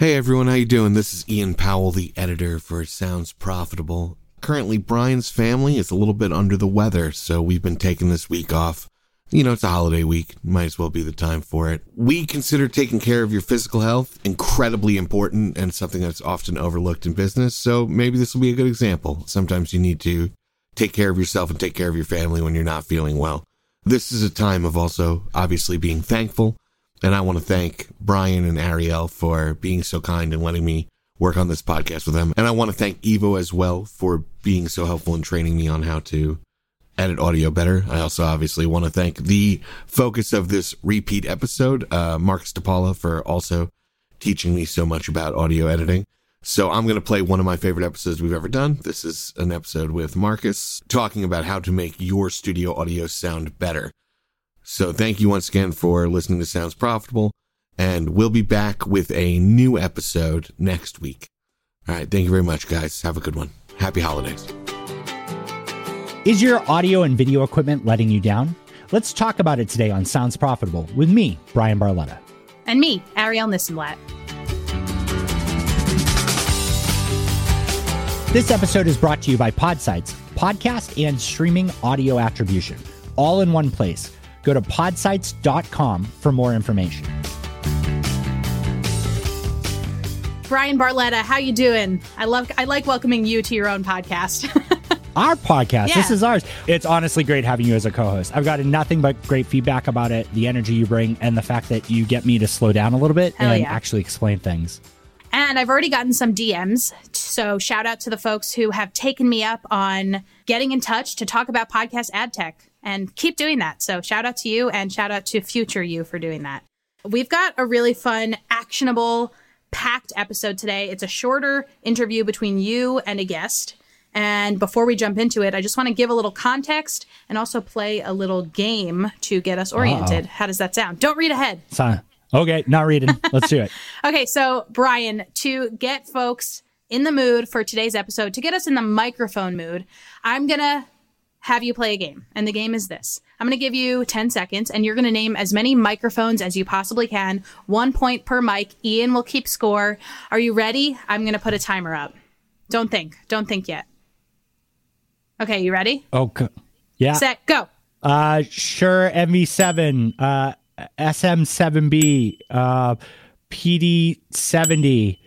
Hey everyone, how you doing? This is Ian Powell, the editor for Sounds Profitable. Currently, Bryan's family is a little bit under the weather, so we've been taking this week off. You know, it's a holiday week. Might as well be the time for it. We consider taking care of your physical health incredibly important and something that's often overlooked in business. So maybe this will be a good example. Sometimes you need to take care of yourself and take care of your family when you're not feeling well. This is a time of also obviously being thankful and I want to thank Bryan and Arielle for being so kind and letting me work on this podcast with them. And I want to thank Evo as well for being so helpful in training me on how to edit audio better. I also obviously want to thank the focus of this repeat episode, uh, Marcus DePaula, for also teaching me so much about audio editing. So I'm going to play one of my favorite episodes we've ever done. This is an episode with Marcus talking about how to make your studio audio sound better. So thank you once again for listening to Sounds Profitable, and we'll be back with a new episode next week. All right. Thank you very much, guys. Have a good one. Happy holidays. Is your audio and video equipment letting you down? Let's talk about it today on Sounds Profitable with me, Bryan Barletta. And me, Arielle Nissenblatt. This episode is brought to you by Podsights, podcast and streaming audio attribution, all in one place. Go to podsights.com for more information. Bryan Barletta, how you doing? I love I like welcoming you to your own podcast. our podcast. Yeah. This is ours. It's honestly great having you as a co-host. I've gotten nothing but great feedback about it, the energy you bring, and the fact that you get me to slow down a little bit Hell and yeah. actually explain things. and I've already gotten some DMs. So shout out to the folks who have taken me up on getting in touch to talk about podcast ad tech and keep doing that. So shout out to you and shout out to future you for doing that. We've got a really fun, actionable, packed episode today. It's a shorter interview between you and a guest. And before we jump into it, I just want to give a little context and also play a little game to get us oriented. How does that sound? Don't read ahead. So, okay, not reading. Let's do it. Okay, so Bryan, to get folks in the mood for today's episode, to get us in the microphone mood, I'm going to have you play a game. And the game is this I'm going to give you 10 seconds, and you're going to name as many microphones as you possibly can, one point per mic. Ian will keep score. Are you ready? I'm going to put a timer up. Don't think. Don't think yet. Okay, you ready? Okay. Yeah. Set, go. Uh, sure. MV7, uh, SM7B, uh, PD70,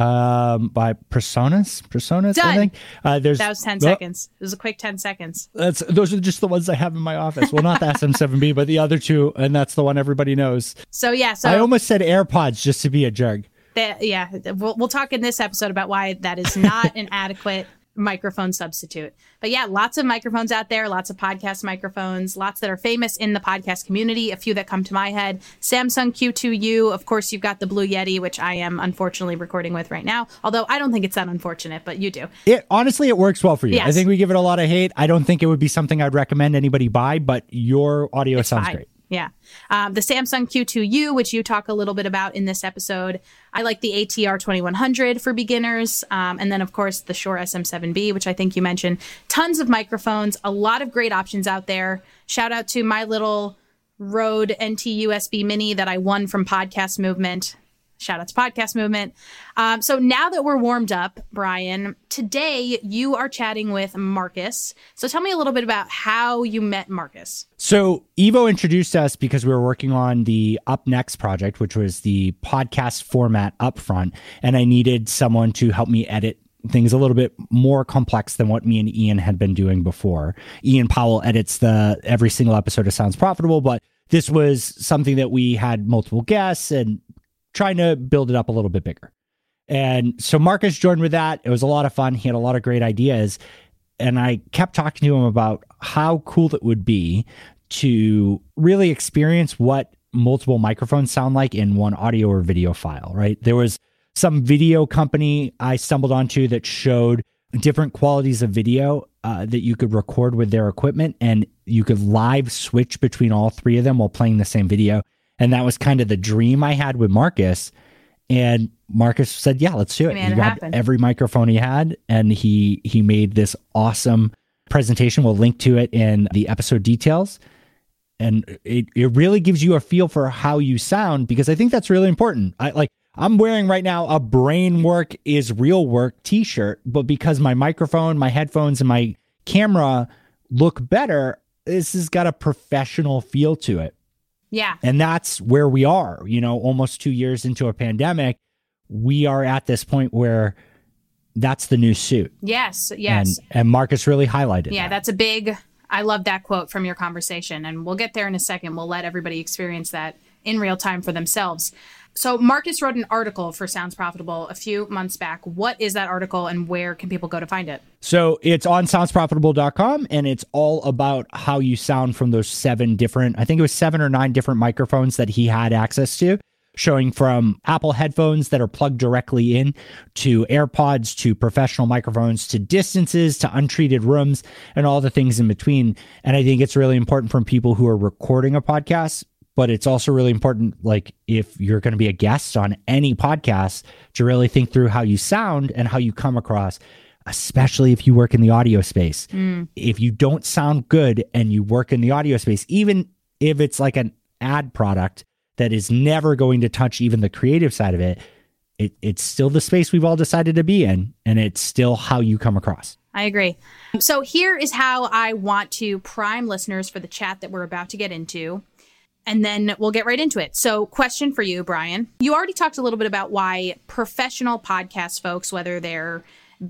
um, by PreSonus. PreSonus, I think. Uh, there's That was 10 Oh, seconds. It was a quick 10 seconds. That's those are just the ones I have in my office. Well, not the SM7B, but the other two, and that's the one everybody knows. So, yeah, so. I almost said AirPods just to be a jerk. that yeah we'll, we'll talk in this episode about why that is not an adequate microphone substitute but yeah lots of microphones out there lots of podcast microphones lots that are famous in the podcast community a few that come to my head samson q2u of course you've got the blue yeti which i am unfortunately recording with right now although i don't think it's that unfortunate but you do It honestly, it works well for you. I think we give it a lot of hate. I don't think it would be something I'd recommend anybody buy, but your audio sounds Fine. great. Yeah. Um, the Samson Q2U, which you talk a little bit about in this episode. I like the ATR 2100 for beginners. Um, and then, of course, the Shure SM7B, which I think you mentioned. Tons of microphones, a lot of great options out there. Shout out to my little Rode NT USB Mini that I won from Podcast Movement. Shout out to Podcast Movement. Um, so now that we're warmed up, Bryan, today you are chatting with Marcus. So tell me a little bit about how you met Marcus. So Evo introduced us because we were working on the Up Next project, which was the podcast format upfront, and I needed someone to help me edit things a little bit more complex than what me and Ian had been doing before. Ian Powell edits the every single episode of Sounds Profitable, but this was something that we had multiple guests and trying to build it up a little bit bigger. And so Marcus joined with that. It was a lot of fun. He had a lot of great ideas. And I kept talking to him about how cool it would be to really experience what multiple microphones sound like in one audio or video file, right? There was some video company I stumbled onto that showed different qualities of video uh, that you could record with their equipment and you could live switch between all three of them while playing the same video. And that was kind of the dream I had with Marcus. And Marcus said, "Yeah, let's do it." Man, he grabbed happened. every microphone he had, and he he made this awesome presentation. We'll link to it in the episode details, and it it really gives you a feel for how you sound because I think that's really important. I like I'm wearing right now a brain work is real work t-shirt, but because my microphone, my headphones and my camera look better, this has got a professional feel to it. Yeah. And that's where we are, you know, almost 2 years into a pandemic, we are at this point where that's the new suit. Yes. Yes. And, and Marcus really highlighted yeah, that. that's a big. I love that quote from your conversation, and we'll get there in a second. We'll let everybody experience that in real time for themselves. So, Marcus wrote an article for Sounds Profitable a few months back. What is that article, and where can people go to find it? So it's on soundsprofitable.com and it's all about how you sound from those seven different, I think it was seven or nine different microphones that he had access to, showing from Apple headphones that are plugged directly in to AirPods to professional microphones to distances to untreated rooms and all the things in between. And I think it's really important from people who are recording a podcast. But it's also really important, like if you're going to be a guest on any podcast, to really think through how you sound and how you come across especially if you work in the audio space. Mm. If you don't sound good and you work in the audio space, even if it's like an ad product that is never going to touch even the creative side of it, it it's still the space we've all decided to be in, and it's still how you come across. I agree. So here is how I want to prime listeners for the chat that we're about to get into. And then we'll get right into it. So, question for you, Bryan. You already talked a little bit about why professional podcast folks, whether they're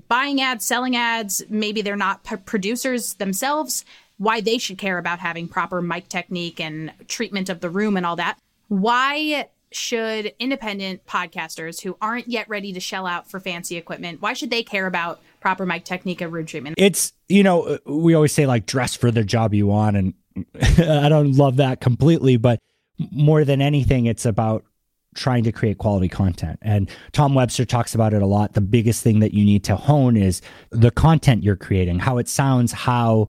buying ads, selling ads, maybe they're not p- producers themselves, why they should care about having proper mic technique and treatment of the room and all that. Why should independent podcasters who aren't yet ready to shell out for fancy equipment, why should they care about proper mic technique and room treatment? It's you know uh, we always say like dress for the job you want, and I don't love that completely, but more than anything, it's about trying to create quality content. And Tom Webster talks about it a lot. The biggest thing that you need to hone is the content you're creating, how it sounds, how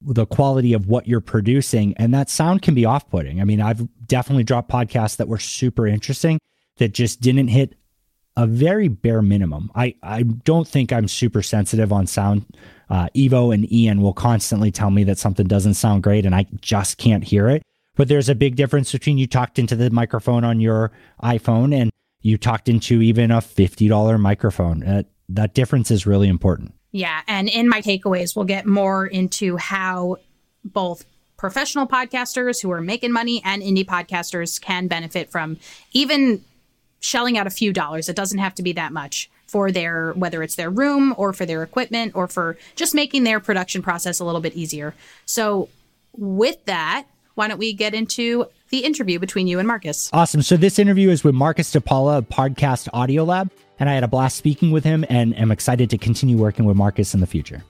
the quality of what you're producing. And that sound can be off putting. I mean, I've definitely dropped podcasts that were super interesting that just didn't hit a very bare minimum. I, I don't think I'm super sensitive on sound. Uh, Evo and Ian will constantly tell me that something doesn't sound great and I just can't hear it. But there's a big difference between you talked into the microphone on your iPhone and you talked into even a $50 microphone. Uh, that difference is really important. Yeah. And in my takeaways, we'll get more into how both professional podcasters who are making money and indie podcasters can benefit from even shelling out a few dollars. It doesn't have to be that much for their, whether it's their room or for their equipment or for just making their production process a little bit easier. So, with that, why don't we get into the interview between you and Marcus? Awesome. So this interview is with Marcus DePaula of Podcast Audio Lab, and I had a blast speaking with him and am excited to continue working with Marcus in the future.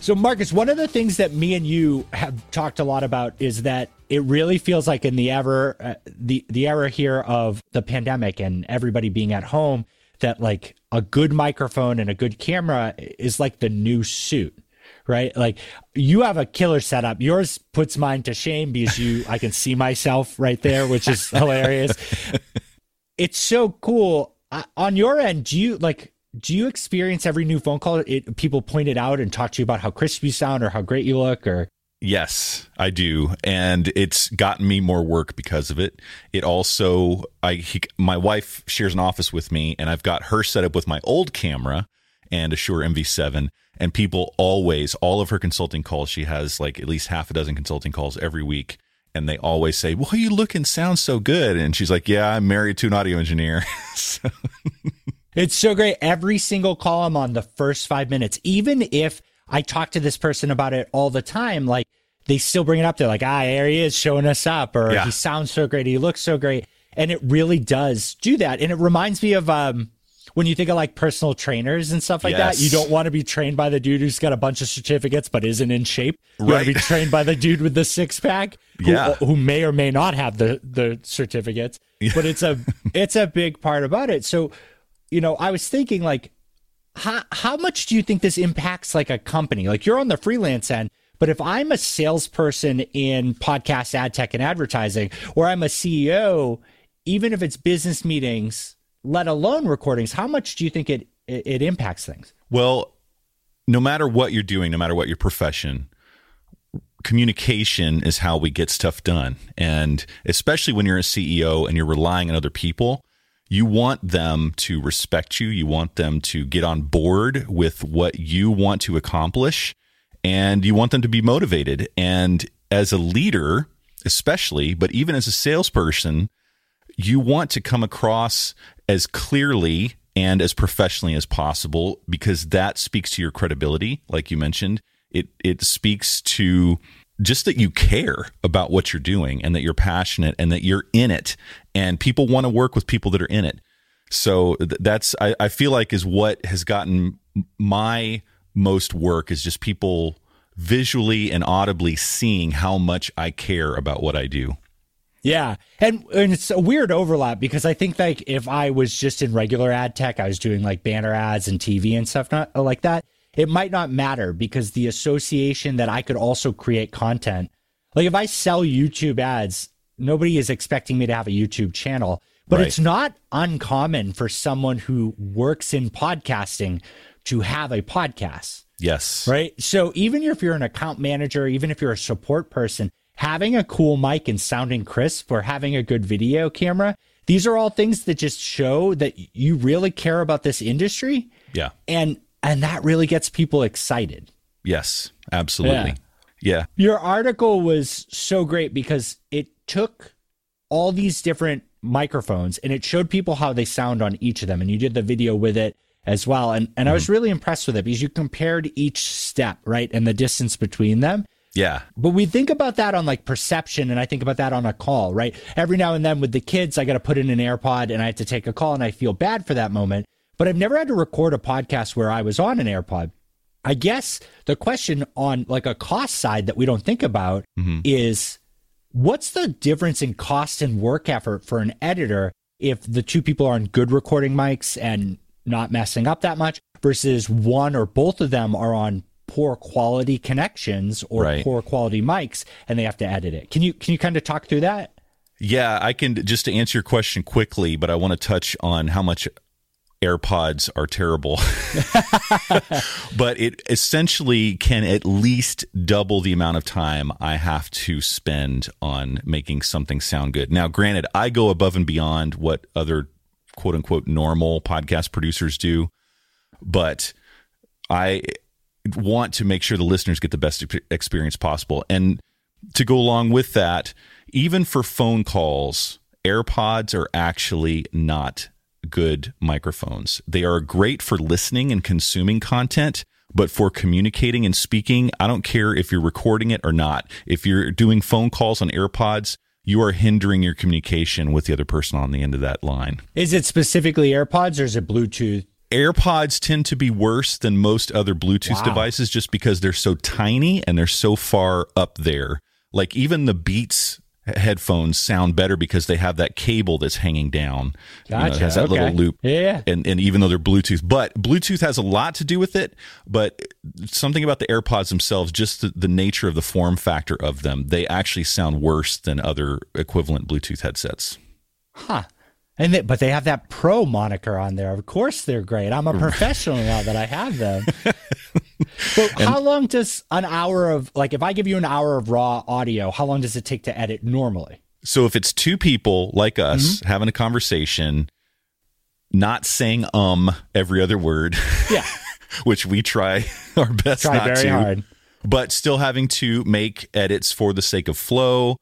So Marcus, one of the things that me and you have talked a lot about is that it really feels like in the ever uh, the the era here of the pandemic and everybody being at home that like a good microphone and a good camera is like the new suit right? Like you have a killer setup. Yours puts mine to shame because you I can see myself right there, which is hilarious. It's so cool. Uh, on your end, do you like do you experience every new phone call it people point it out and talk to you about how crisp you sound or how great you look or Yes, I do, and it's gotten me more work because of it. It also, I he, my wife shares an office with me, and I've got her set up with my old camera and a Shure MV7. And people always, all of her consulting calls, she has like at least half a dozen consulting calls every week, and they always say, "Well, you look and sound so good," and she's like, "Yeah, I'm married to an audio engineer." so, It's so great. Every single call I'm on the first five minutes, even if I talk to this person about it all the time, like they still bring it up. They're like, ah, there he is showing us up, or Yeah. he sounds so great, he looks so great. And it really does do that. And it reminds me of um when you think of like personal trainers and stuff like that, you don't want to be trained by the dude who's got a bunch of certificates but isn't in shape. You want to be trained by the dude with the six pack who, Yeah. who may or may not have the the certificates. But it's a it's a big part about it. So, you know, I was thinking like how how much do you think this impacts like a company? Like you're on the freelance end, but if I'm a salesperson in podcast ad tech and advertising, or I'm a CEO, even if it's business meetings, let alone recordings, how much do you think it it, it impacts things? well, no matter what you're doing, no matter what your profession, communication is how we get stuff done. And especially when you're a CEO and you're relying on other people, you want them to respect you. You want them to get on board with what you want to accomplish and you want them to be motivated. And as a leader, especially, but even as a salesperson, you want to come across as clearly and as professionally as possible because that speaks to your credibility, like you mentioned. It it speaks to just that you care about what you're doing and that you're passionate and that you're in it. And people want to work with people that are in it. So that's I, I feel like is what has gotten my most work is just people visually and audibly seeing how much i care about what i do. Yeah. And, and it's a weird overlap because I think like if I was just in regular ad tech, I was doing like banner ads and TV and stuff not like that it might not matter because the association that I could also create content. Like if I sell YouTube ads, nobody is expecting me to have a YouTube channel, but right. it's not uncommon for someone who works in podcasting to have a podcast. Yes. Right. So even if you're an account manager, even if you're a support person, having a cool mic and sounding crisp or having a good video camera, these are all things that just show that you really care about this industry. Yeah. And and that really gets people excited. Yes, absolutely. Yeah. yeah. Your article was so great because it took all these different microphones and it showed people how they sound on each of them. And you did the video with it as well. And and mm-hmm. I was mm-hmm. really impressed with it because you compared each step, right? And the distance between them. Yeah. But we think about that on like perception and I think about that on a call, right? Every now and then with the kids, I got to put in an AirPod and I have to take a call and I feel bad for that moment but I've never had to record a podcast where I was on an AirPod. I guess the question on like a cost side that we don't think about mm-hmm. is what's the difference in cost and work effort for an editor if the two people are on good recording mics and not messing up that much versus one or both of them are on poor quality connections or right. poor quality mics and they have to edit it. Can you can you kind of talk through that? Yeah, I can just to answer your question quickly, but I want to touch on how much AirPods are terrible, but it essentially can at least double the amount of time I have to spend on making something sound good. Now, granted, I go above and beyond what other quote unquote normal podcast producers do, but I want to make sure the listeners get the best experience possible. And to go along with that, even for phone calls, AirPods are actually not good microphones. They are great for listening and consuming content, but for communicating and speaking, I don't care if you're recording it or not. If you're doing phone calls on AirPods, you are hindering your communication with the other person on the end of that line. Is it specifically AirPods or is it Bluetooth? AirPods tend to be worse than most other Bluetooth wow. devices just because they're so tiny and they're so far up there. Like even the Beats headphones sound better because they have that cable that's hanging down. Gotcha. You know, it has that okay. little loop. Yeah. And and even though they're Bluetooth, but Bluetooth has a lot to do with it. But something about the AirPods themselves, just the, the nature of the form factor of them, they actually sound worse than other equivalent Bluetooth headsets. Huh. And they, but they have that pro moniker on there. Of course, they're great. I'm a mm. professional now that I have them. but and, how long does an hour of like if I give you an hour of raw audio, how long does it take to edit normally? So if it's two people like us mm-hmm. having a conversation, not saying um every other word, yeah, which we try our best try not very to, hard. but still having to make edits for the sake of flow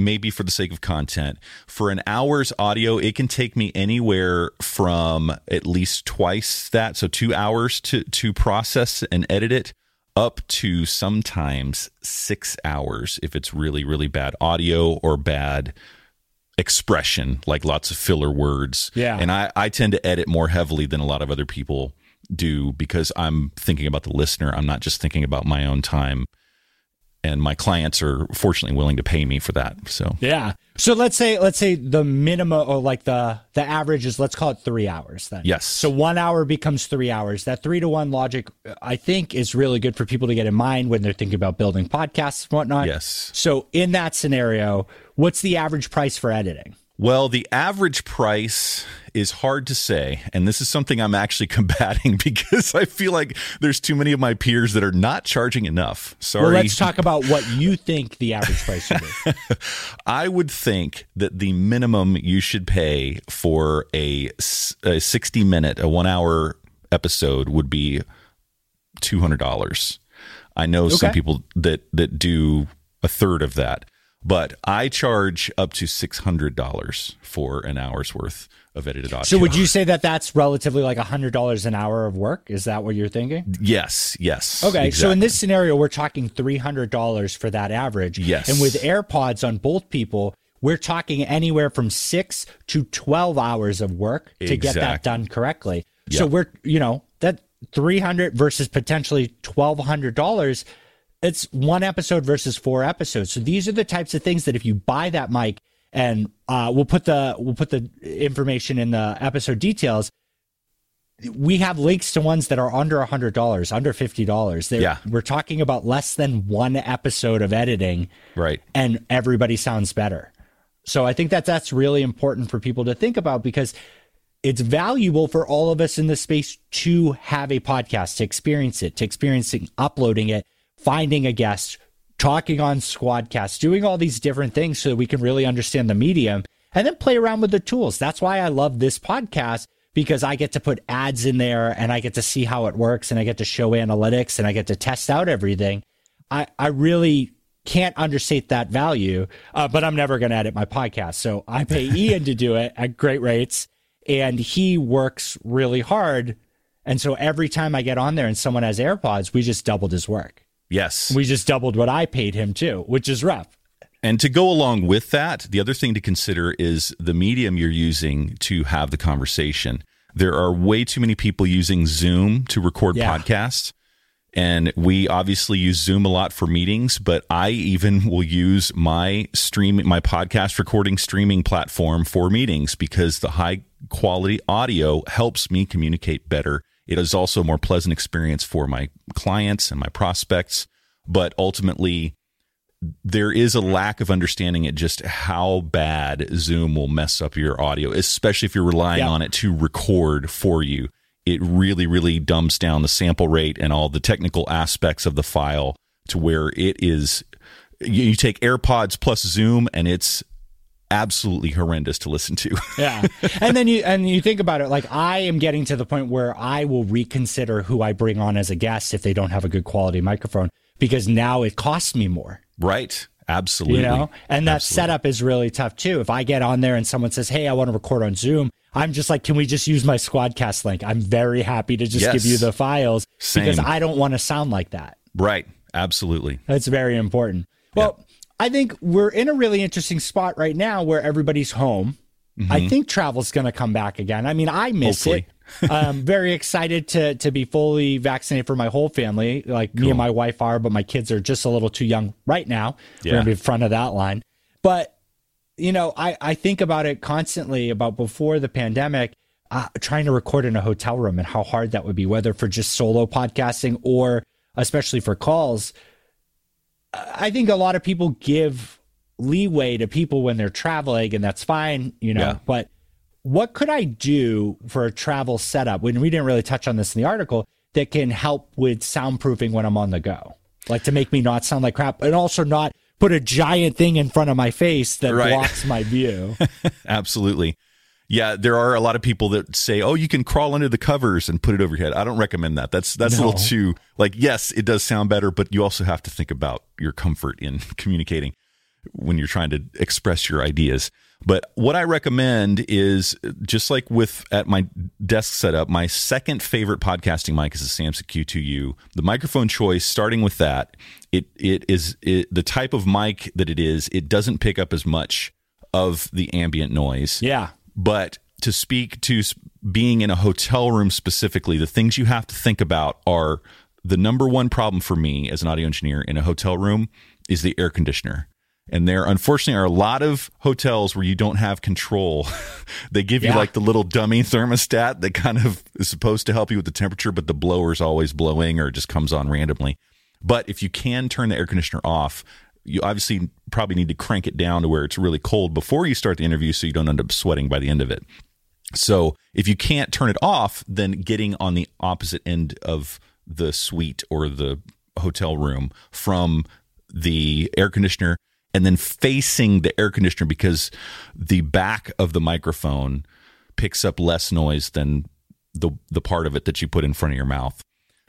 maybe for the sake of content. For an hour's audio, it can take me anywhere from at least twice that, so two hours to to process and edit it, up to sometimes six hours if it's really really bad audio or bad expression, like lots of filler words. Yeah, and I I tend to edit more heavily than a lot of other people do because I'm thinking about the listener. I'm not just thinking about my own time and my clients are fortunately willing to pay me for that. So yeah. So let's say let's say the minimum or like the the average is let's call it three hours then. Yes. So one hour becomes three hours. That three to one logic, I think, is really good for people to get in mind when they're thinking about building podcasts and whatnot. Yes. So in that scenario, what's the average price for editing? Well, the average price is hard to say. And this is something I'm actually combating because I feel like there's too many of my peers that are not charging enough. Sorry. Well, let's talk about what you think the average price should be. I would think that the minimum you should pay for a, a 60 minute, a one hour episode would be $200. I know okay. some people that, that do a third of that but I charge up to $600 for an hour's worth of edited audio. So would you say that that's relatively like a $100 an hour of work? Is that what you're thinking? Yes, yes. Okay, exactly. so in this scenario we're talking $300 for that average. Yes. And with AirPods on both people, we're talking anywhere from 6 to 12 hours of work to exactly. get that done correctly. Yep. So we're, you know, that 300 versus potentially $1200 it's one episode versus four episodes. So these are the types of things that if you buy that mic, and uh, we'll put the we'll put the information in the episode details. We have links to ones that are under a hundred dollars, under fifty dollars. Yeah, we're talking about less than one episode of editing, right? And everybody sounds better. So I think that that's really important for people to think about because it's valuable for all of us in this space to have a podcast, to experience it, to experiencing uploading it, finding a guest, talking on Squadcast, doing all these different things so that we can really understand the medium and then play around with the tools. That's why I love this podcast because I get to put ads in there and I get to see how it works and I get to show analytics and I get to test out everything. I, I really can't understate that value, uh, but I'm never going to edit my podcast. So I pay Ian to do it at great rates and he works really hard. And so every time I get on there and someone has AirPods, we just doubled his work. Yes. We just doubled what I paid him too, which is rough. And to go along with that, the other thing to consider is the medium you're using to have the conversation. There are way too many people using Zoom to record yeah. podcasts. And we obviously use Zoom a lot for meetings, but I even will use my stream, my podcast recording streaming platform for meetings because the high quality audio helps me communicate better it is also a more pleasant experience for my clients and my prospects. But ultimately, there is a lack of understanding at just how bad Zoom will mess up your audio, especially if you're relying yeah. on it to record for you. It really, really dumbs down the sample rate and all the technical aspects of the file to where it is. You take AirPods plus Zoom, and it's absolutely horrendous to listen to. yeah. And then you and you think about it like I am getting to the point where I will reconsider who I bring on as a guest if they don't have a good quality microphone because now it costs me more. Right. Absolutely. You know, and that Absolutely. setup is really tough too. If I get on there and someone says, "Hey, I want to record on Zoom," I'm just like, "Can we just use my Squadcast link?" I'm very happy to just yes. give you the files Same. because I don't want to sound like that. Right. Absolutely. That's very important. Well, yeah. I think we're in a really interesting spot right now where everybody's home. Mm-hmm. I think travel's going to come back again. I mean, I miss Hopefully. it. I'm very excited to to be fully vaccinated for my whole family. Like cool. me and my wife are, but my kids are just a little too young right now. Yeah. We're gonna be in front of that line. But you know, I I think about it constantly about before the pandemic, uh, trying to record in a hotel room and how hard that would be, whether for just solo podcasting or especially for calls. I think a lot of people give leeway to people when they're traveling, and that's fine, you know. Yeah. But what could I do for a travel setup when we didn't really touch on this in the article that can help with soundproofing when I'm on the go? Like to make me not sound like crap and also not put a giant thing in front of my face that right. blocks my view. Absolutely. Yeah, there are a lot of people that say, "Oh, you can crawl under the covers and put it over your head." I don't recommend that. That's that's no. a little too like yes, it does sound better, but you also have to think about your comfort in communicating when you're trying to express your ideas. But what I recommend is just like with at my desk setup, my second favorite podcasting mic is the Samson Q2U. The microphone choice, starting with that, it it is it, the type of mic that it is. It doesn't pick up as much of the ambient noise. Yeah. But to speak to being in a hotel room specifically, the things you have to think about are the number one problem for me as an audio engineer in a hotel room is the air conditioner. And there, unfortunately, are a lot of hotels where you don't have control. they give yeah. you like the little dummy thermostat that kind of is supposed to help you with the temperature, but the blower is always blowing or it just comes on randomly. But if you can turn the air conditioner off, you obviously probably need to crank it down to where it's really cold before you start the interview so you don't end up sweating by the end of it. So if you can't turn it off, then getting on the opposite end of the suite or the hotel room from the air conditioner and then facing the air conditioner because the back of the microphone picks up less noise than the the part of it that you put in front of your mouth.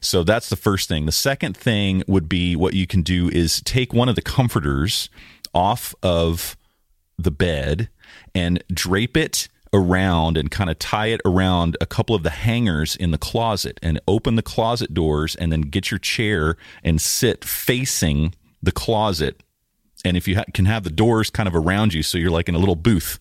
So that's the first thing. The second thing would be what you can do is take one of the comforters off of the bed and drape it around and kind of tie it around a couple of the hangers in the closet and open the closet doors and then get your chair and sit facing the closet. And if you ha- can have the doors kind of around you, so you're like in a little booth.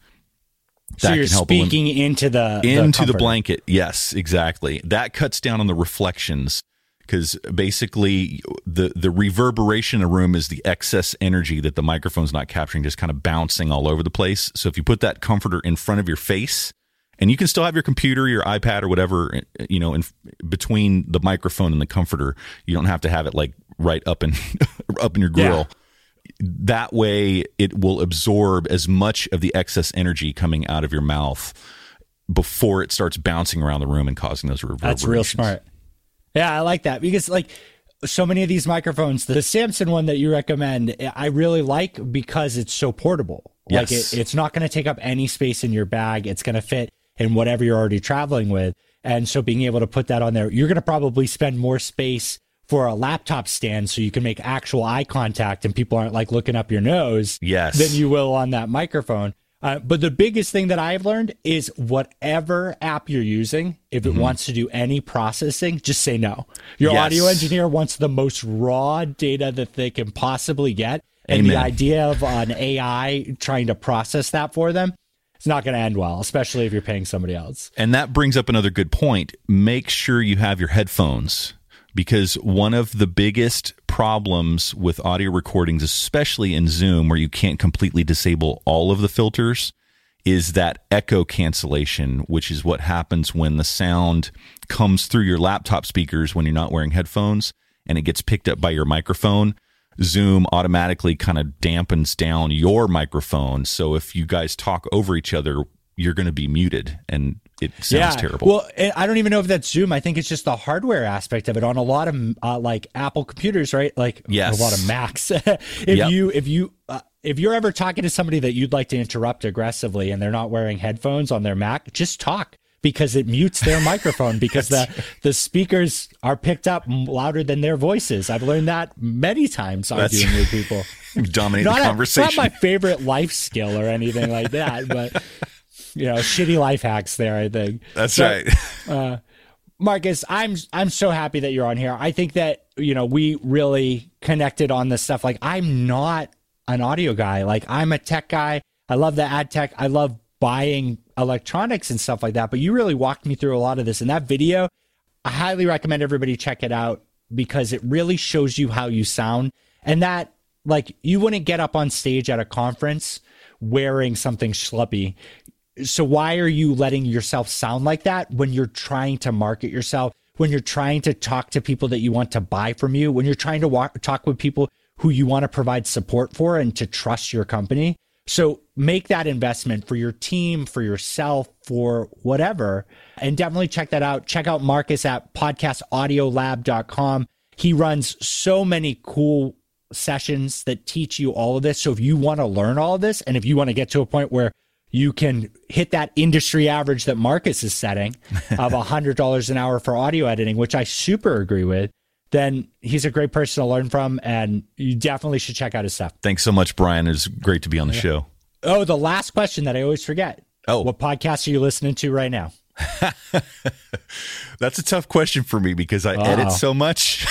So you're speaking elim- into the into the, the blanket. Yes, exactly. That cuts down on the reflections because basically the the reverberation in a room is the excess energy that the microphone's not capturing, just kind of bouncing all over the place. So if you put that comforter in front of your face, and you can still have your computer, your iPad, or whatever, eh, eh, you know, in between the microphone and the comforter, you don't have to have it like right up in up in your grill. Yeah. That way, it will absorb as much of the excess energy coming out of your mouth before it starts bouncing around the room and causing those reverberations. That's real smart. Yeah, I like that because like so many of these microphones, the Samson one that you recommend, I really like because it's so portable. Yes. Like it, it's not going to take up any space in your bag. It's going to fit in whatever you're already traveling with. And so being able to put that on there, you're going to probably spend more space for a laptop stand so you can make actual eye contact and people aren't like looking up your nose yes. than you will on that microphone. Uh, but the biggest thing that I've learned is whatever app you're using, if it mm-hmm. wants to do any processing, just say no. Your yes. audio engineer wants the most raw data that they can possibly get. And Amen. the idea of an AI trying to process that for them, it's not going to end well, especially if you're paying somebody else. And that brings up another good point. Make sure you have your headphones because one of the biggest problems with audio recordings, especially in Zoom, where you can't completely disable all of the filters, is that echo cancellation, which is what happens when the sound comes through your laptop speakers when you're not wearing headphones and it gets picked up by your microphone. Zoom automatically kind of dampens down your microphone. So if you guys talk over each other, you're going to be muted and it sounds yeah. terrible. Well, I don't even know if that's Zoom. I think it's just the hardware aspect of it on a lot of uh, like Apple computers, right? Like yes. a lot of Macs. if yep. you if you uh, if you're ever talking to somebody that you'd like to interrupt aggressively and they're not wearing headphones on their Mac, just talk because it mutes their microphone because the the speakers are picked up louder than their voices. I've learned that many times arguing with people. Dominate not the conversation. A, not my favorite life skill or anything like that, but you know, shitty life hacks there. I think that's so, right. uh, Marcus, I'm I'm so happy that you're on here. I think that you know we really connected on this stuff. Like I'm not an audio guy. Like I'm a tech guy. I love the ad tech. I love buying electronics and stuff like that. But you really walked me through a lot of this. And that video, I highly recommend everybody check it out because it really shows you how you sound. And that, like, you wouldn't get up on stage at a conference wearing something schleppy so why are you letting yourself sound like that when you're trying to market yourself when you're trying to talk to people that you want to buy from you when you're trying to walk, talk with people who you want to provide support for and to trust your company? So make that investment for your team for yourself for whatever and definitely check that out. Check out marcus at podcastaudiolab.com he runs so many cool sessions that teach you all of this. So if you want to learn all of this and if you want to get to a point where you can hit that industry average that Marcus is setting of $100 an hour for audio editing, which I super agree with, then he's a great person to learn from. And you definitely should check out his stuff. Thanks so much, Bryan. It's great to be on the yeah. show. Oh, the last question that I always forget. Oh, what podcast are you listening to right now? That's a tough question for me because I edit so much.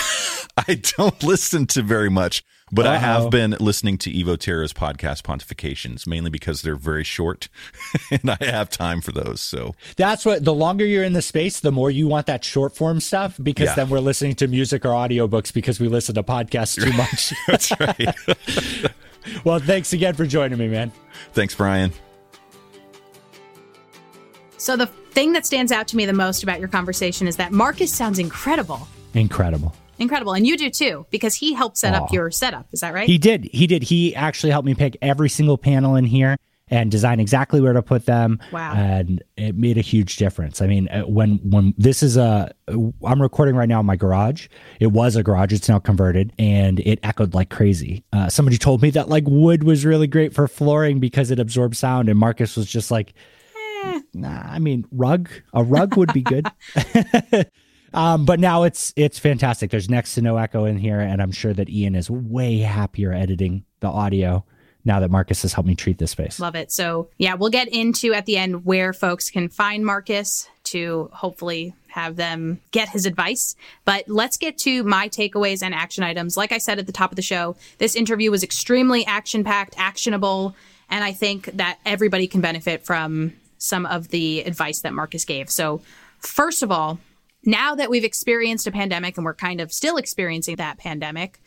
I don't listen to very much. But Uh-oh. I have been listening to Evo Terra's podcast pontifications mainly because they're very short and I have time for those. So that's what the longer you're in the space, the more you want that short form stuff because yeah. then we're listening to music or audiobooks because we listen to podcasts too much. that's right. well, thanks again for joining me, man. Thanks, Bryan. So the thing that stands out to me the most about your conversation is that Marcus sounds incredible. Incredible. Incredible. And you do too, because he helped set up your setup. Is that right? He did. He did. He actually helped me pick every single panel in here and design exactly where to put them. Wow. And it made a huge difference. I mean, uh, when when this is a, I'm recording right now in my garage. It was a garage. It's now converted, and it echoed like crazy. Uh, somebody told me that like wood was really great for flooring because it absorbs sound, and Marcus was just like, Eh. Nah, I mean, rug. A rug would be good. um, but now it's it's fantastic. There's next to no echo in here, and I'm sure that Ian is way happier editing the audio now that Marcus has helped me treat this space. Love it. So, yeah, we'll get into at the end where folks can find Marcus to hopefully have them get his advice. But let's get to my takeaways and action items. Like I said at the top of the show, this interview was extremely action packed, actionable, and I think that everybody can benefit from some of the advice that Marcus gave. So, first of all, now that we've experienced a pandemic and we're kind of still experiencing that pandemic,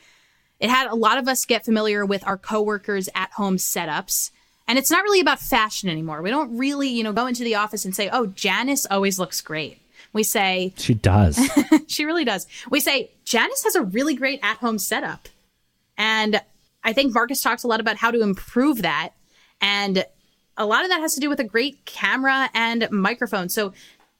it had a lot of us get familiar with our coworkers at home setups. And it's not really about fashion anymore. We don't really, you know, go into the office and say, oh, Janice always looks great. We say, She does. she really does. We say, Janice has a really great at home setup. And I think Marcus talks a lot about how to improve that. And a lot of that has to do with a great camera and microphone. So,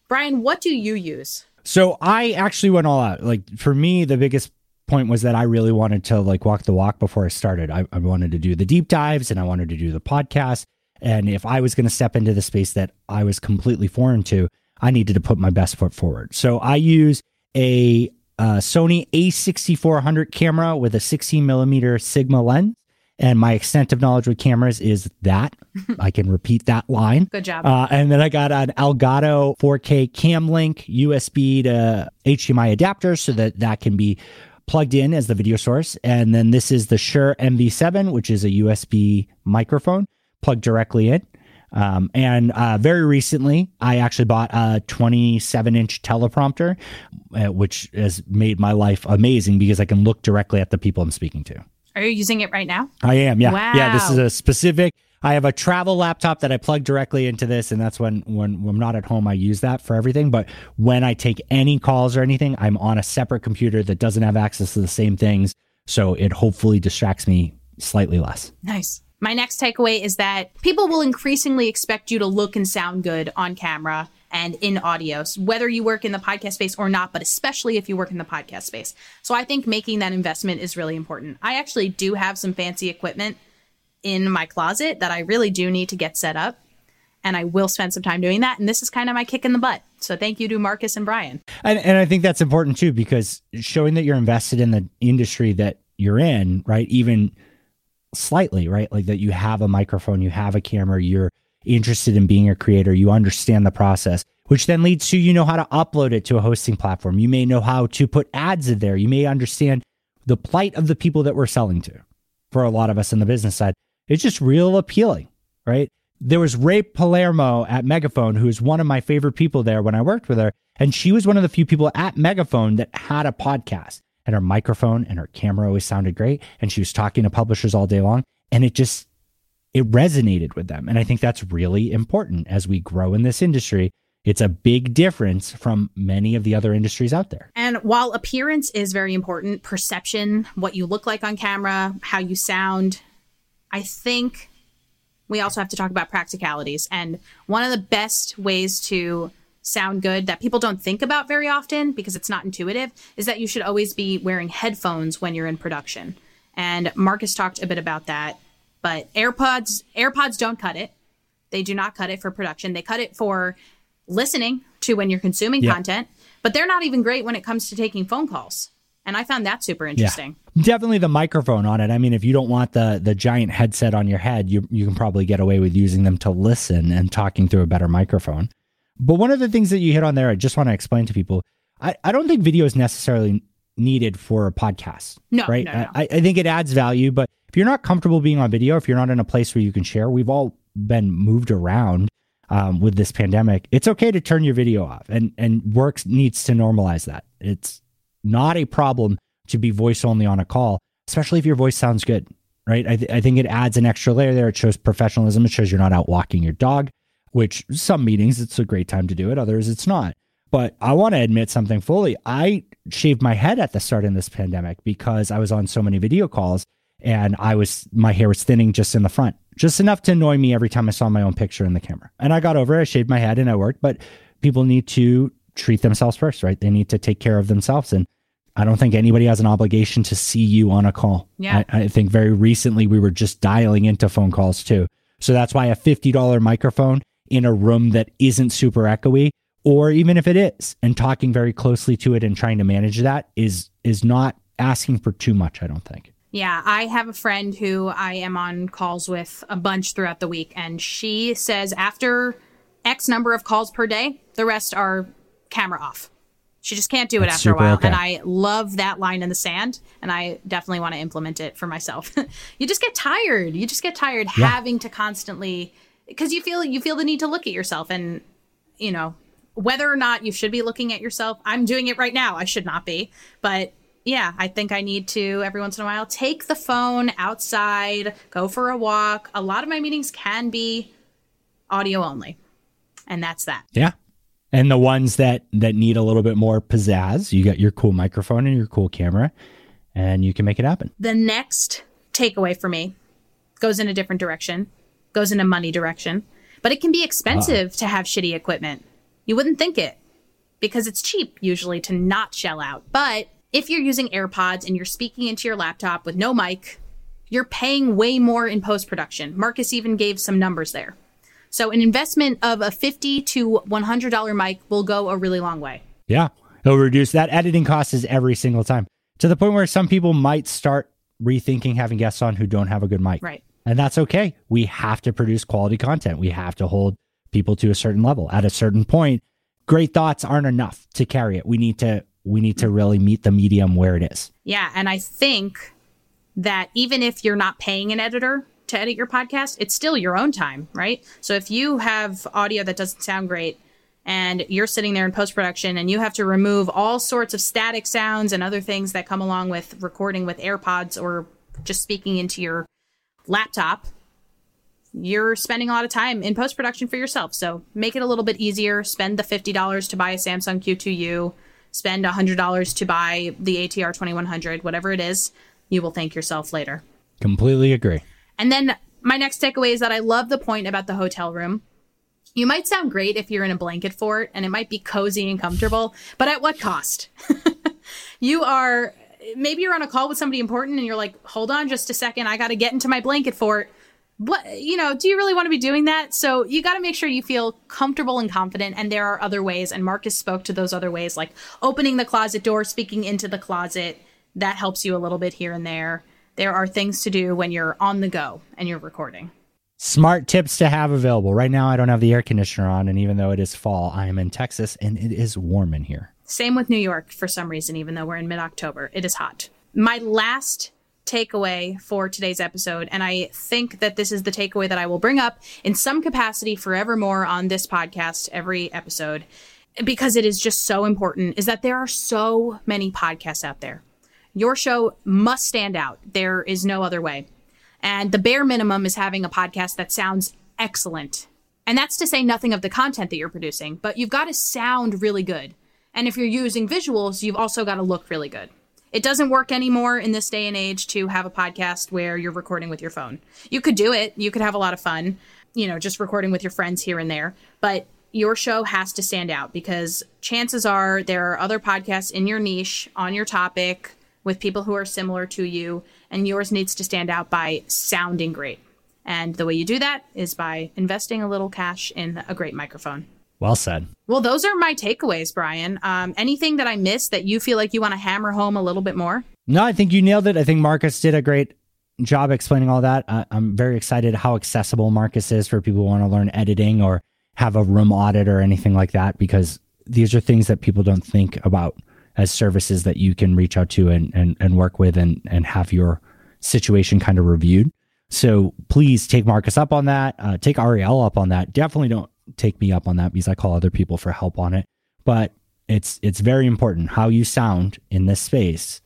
Bryan, what do you use? So I actually went all out. Like for me, the biggest point was that I really wanted to like walk the walk before I started. I, I wanted to do the deep dives and I wanted to do the podcast. And if I was going to step into the space that I was completely foreign to, I needed to put my best foot forward. So I use a uh, Sony A6400 camera with a 16 millimeter Sigma lens. And my extent of knowledge with cameras is that I can repeat that line. Good job. Uh, and then I got an Elgato 4K Cam Link USB to HDMI adapter so that that can be plugged in as the video source. And then this is the Shure MV7, which is a USB microphone plugged directly in. Um, and uh, very recently, I actually bought a 27 inch teleprompter, uh, which has made my life amazing because I can look directly at the people I'm speaking to. Are you using it right now? I am, yeah. Wow. Yeah, this is a specific I have a travel laptop that I plug directly into this, and that's when, when when I'm not at home, I use that for everything. But when I take any calls or anything, I'm on a separate computer that doesn't have access to the same things, so it hopefully distracts me slightly less. Nice. My next takeaway is that people will increasingly expect you to look and sound good on camera and in audio, whether you work in the podcast space or not, but especially if you work in the podcast space. So I think making that investment is really important. I actually do have some fancy equipment in my closet that I really do need to get set up. And I will spend some time doing that. And this is kind of my kick in the butt. So thank you to Marcus and Bryan. And and I think that's important too because showing that you're invested in the industry that you're in, right? Even slightly, right? Like that you have a microphone, you have a camera, you're interested in being a creator, you understand the process, which then leads to you know how to upload it to a hosting platform. You may know how to put ads in there. You may understand the plight of the people that we're selling to. For a lot of us in the business side, it's just real appealing, right? There was Ray Palermo at Megaphone, who is one of my favorite people there when I worked with her. And she was one of the few people at Megaphone that had a podcast and her microphone and her camera always sounded great. And she was talking to publishers all day long. And it just, it resonated with them. And I think that's really important as we grow in this industry. It's a big difference from many of the other industries out there. And while appearance is very important, perception, what you look like on camera, how you sound, I think we also have to talk about practicalities. And one of the best ways to sound good that people don't think about very often because it's not intuitive is that you should always be wearing headphones when you're in production. And Marcus talked a bit about that, but AirPods AirPods don't cut it. They do not cut it for production. They cut it for listening to when you're consuming Yeah. content, but they're not even great when it comes to taking phone calls. And I found that super interesting. Definitely the microphone on it. I mean, if you don't want the the giant headset on your head, you you can probably get away with using them to listen and talking through a better microphone. But one of the things that you hit on there, I just want to explain to people. I, I don't think video is necessarily needed for a podcast. No, right? no, no. I, I think it adds value, but if you're not comfortable being on video, if you're not in a place where you can share, we've all been moved around um, with this pandemic. It's okay to turn your video off, and and work needs to normalize that. It's not a problem to be voice only on a call, especially if your voice sounds good, right? I, th- I think it adds an extra layer there. It shows professionalism. It shows you're not out walking your dog, which some meetings it's a great time to do it, others it's not. But I want to admit something fully. I shaved my head at the start of this pandemic because I was on so many video calls and I was my hair was thinning just in the front, just enough to annoy me every time I saw my own picture in the camera. And I got over it. I shaved my head and I worked, but people need to treat themselves first, right? They need to take care of themselves. And I don't think anybody has an obligation to see you on a call. Yeah. I, I think very recently we were just dialing into phone calls too. So that's why a $50 microphone in a room that isn't super echoey, or even if it is, and talking very closely to it and trying to manage that is is not asking for too much, I don't think. Yeah, I have a friend who I am on calls with a bunch throughout the week, and she says after X number of calls per day, the rest are camera off. She just can't do it That's after a while. okay. And I love that line in the sand, and I definitely want to implement it for myself. you just get tired. You just get tired Yeah. having to constantly because you feel you feel the need to look at yourself and you know whether or not you should be looking at yourself. I'm doing it right now. I should not be. But yeah, I think I need to every once in a while take the phone outside, go for a walk. A lot of my meetings can be audio only. And that's that. Yeah. And the ones that that need a little bit more pizzazz, you got your cool microphone and your cool camera, and you can make it happen. The next takeaway for me goes in a different direction, goes in a money direction, but it can be expensive ah. to have shitty equipment. You wouldn't think it because it's cheap usually to not shell out. But if you're using AirPods and you're speaking into your laptop with no mic, you're paying way more in post production. Marcus even gave some numbers there. So an investment of a 50 to $100 mic will go a really long way. Yeah. It'll reduce that editing cost is every single time to the point where some people might start rethinking having guests on who don't have a good mic. Right. And that's okay. We have to produce quality content. We have to hold people to a certain level. At a certain point, great thoughts aren't enough to carry it. We need to we need to really meet the medium where it is. Yeah, and I think that even if you're not paying an editor to edit your podcast, it's still your own time, right? So if you have audio that doesn't sound great and you're sitting there in post production and you have to remove all sorts of static sounds and other things that come along with recording with AirPods or just speaking into your laptop, you're spending a lot of time in post production for yourself. So make it a little bit easier. Spend the $50 to buy a Samson Q2U, spend $100 to buy the ATR 2100, whatever it is. You will thank yourself later. Completely agree. And then my next takeaway is that I love the point about the hotel room. You might sound great if you're in a blanket fort and it might be cozy and comfortable, but at what cost? you are maybe you're on a call with somebody important and you're like, hold on just a second, I got to get into my blanket fort. What, you know, do you really want to be doing that? So you got to make sure you feel comfortable and confident. And there are other ways. And Marcus spoke to those other ways, like opening the closet door, speaking into the closet. That helps you a little bit here and there. There are things to do when you're on the go and you're recording. Smart tips to have available. Right now I don't have the air conditioner on and even though it is fall, I am in Texas and it is warm in here. Same with New York for some reason, even though we're in mid October. It is hot. My last takeaway for today's episode, and I think that this is the takeaway that I will bring up in some capacity forevermore on this podcast, every episode, because it is just so important, is that there are so many podcasts out there. Your show must stand out. There is no other way. And the bare minimum is having a podcast that sounds excellent. And that's to say nothing of the content that you're producing, but you've got to sound really good. And if you're using visuals, you've also got to look really good. It doesn't work anymore in this day and age to have a podcast where you're recording with your phone. You could do it, you could have a lot of fun, you know, just recording with your friends here and there, but your show has to stand out because chances are there are other podcasts in your niche on your topic with people who are similar to you, and yours needs to stand out by sounding great. And the way you do that is by investing a little cash in a great microphone. Well said. Well, those are my takeaways, Bryan. Um, anything that I missed that you feel like you want to hammer home a little bit more? No, I think you nailed it. I think Marcus did a great job explaining all that. I, I'm very excited how accessible Marcus is for people who want to learn editing or have a room audit or anything like that, because these are things that people don't think about as services that you can reach out to and, and, and work with and, and have your situation kind of reviewed. So please take Marcus up on that. Uh, take Arielle up on that. Definitely don't take me up on that because I call other people for help on it. But it's it's very important how you sound in this space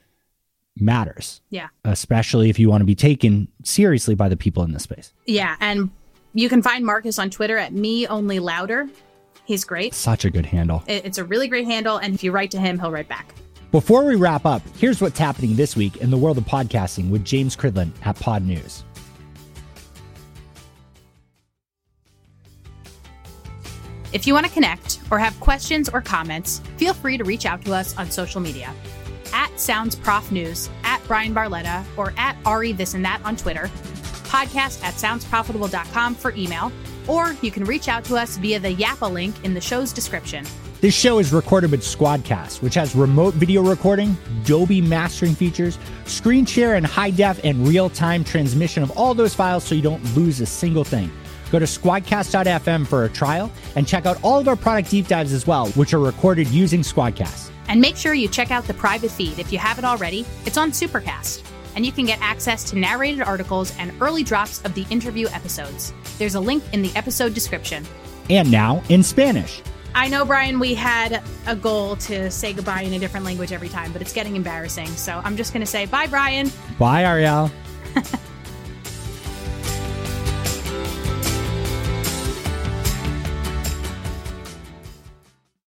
matters, Yeah. especially if you want to be taken seriously by the people in this space. Yeah. And you can find Marcus on Twitter at me only louder. He's great. Such a good handle. It's a really great handle. And if you write to him, he'll write back. Before we wrap up, here's what's happening this week in the world of podcasting with James Cridland at Podnews. If you want to connect or have questions or comments, feel free to reach out to us on social media at Sounds Prof News, at Bryan Barletta, or at Ari This and That on Twitter, podcast at soundsprofitable.com for email, or you can reach out to us via the Yappa link in the show's description. This show is recorded with Squadcast, which has remote video recording, Dolby mastering features, screen share, and high def and real time transmission of all those files so you don't lose a single thing. Go to squadcast.fm for a trial and check out all of our product deep dives as well, which are recorded using Squadcast. And make sure you check out the private feed if you haven't already. It's on Supercast. And you can get access to narrated articles and early drops of the interview episodes. There's a link in the episode description. And now in Spanish. I know, Bryan, we had a goal to say goodbye in a different language every time, but it's getting embarrassing. So I'm just going to say bye, Bryan. Bye, Arielle.